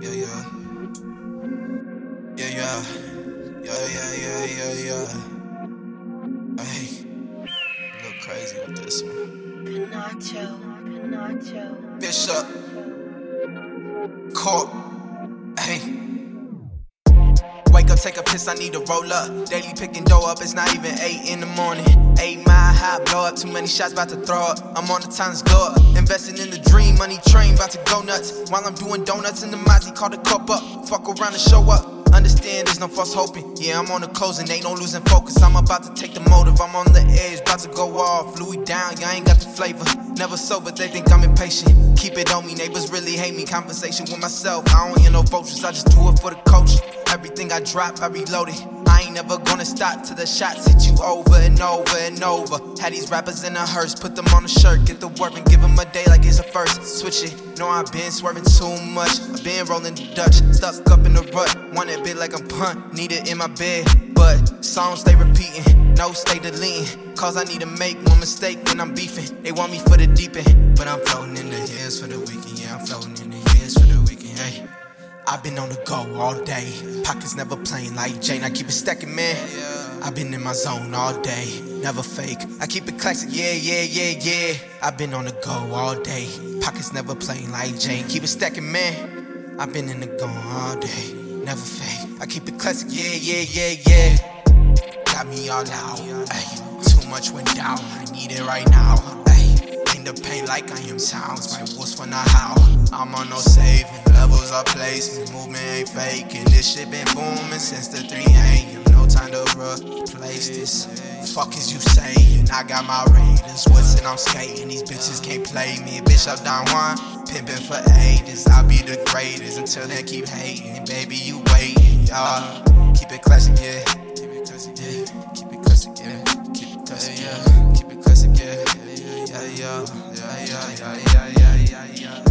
Yeah, yeah. Yeah, yeah. Yeah, yeah, yeah, yeah, yeah. Hey, little crazy with this one. Pinacho, Pinacho. Bishop. Court. Hey. Wake up, take a piss, I need to roll up. Daily picking dough up, it's not even 8 in the morning. 8 mile high, blow up, too many shots, about to throw up. I'm on the times go up. Investing in the dream, money train, about to go nuts. While I'm doing donuts in the Mozzie, call the cup up. Fuck around and show up. Understand there's no false hoping. Yeah, I'm on the closing, ain't no losing focus. I'm about to take the motive, I'm on the edge, about to go off. Louis down, y'all ain't got the flavor. Never sober, they think I'm impatient. Keep it on me, neighbors really hate me. Conversation with myself, I don't hear no vultures, I just do it for the coach. Everything I drop, I reload it. I ain't never gonna stop till the shots hit you over and over and over. Had these rappers in a hearse, put them on a shirt, get the work and give them a day like it's a first. Switch it, know I've been swerving too much. I've been rolling Dutch, stuck up in the rut. Want it big like I'm punt, need it in my bed. But songs stay repeating, no stay deleting. Cause I need to make one mistake when I'm beefing. They want me for the deep end, but I'm floating in the hills for the weekend. Yeah, I'm floating in the hills for the weekend. Hey. I've been on the go all day. Pockets never plain like Jane. I keep it stacking, man. I've been in my zone all day. Never fake. I keep it classic, yeah, yeah, yeah, yeah. I've been on the go all day. Pockets never plain like Jane. Keep it stacking, man. I've been in the go all day. Never fake. I keep it classic, yeah, yeah, yeah, yeah. Got me all out. Ay, too much went down. I need it right now. Ay, in the pain like I am sounds. My wolves when I howl. I'm on no saving levels I place. Movement ain't faking. This shit been booming since the 3 a.m. No time to replace this. Fuck is you saying? I got my Raiders. What's it? I'm skating. These bitches can't play me. Bitch, I'm Don Juan, Pimping for ages. I'll be the greatest until they keep hating. Baby, you waiting, y'all. Keep it classic, yeah. Keep it classic, yeah. Keep it classic, yeah. Keep it classic, yeah. Keep it classic, yeah. Yeah, yeah, yeah, yeah, yeah, yeah, yeah. yeah, yeah.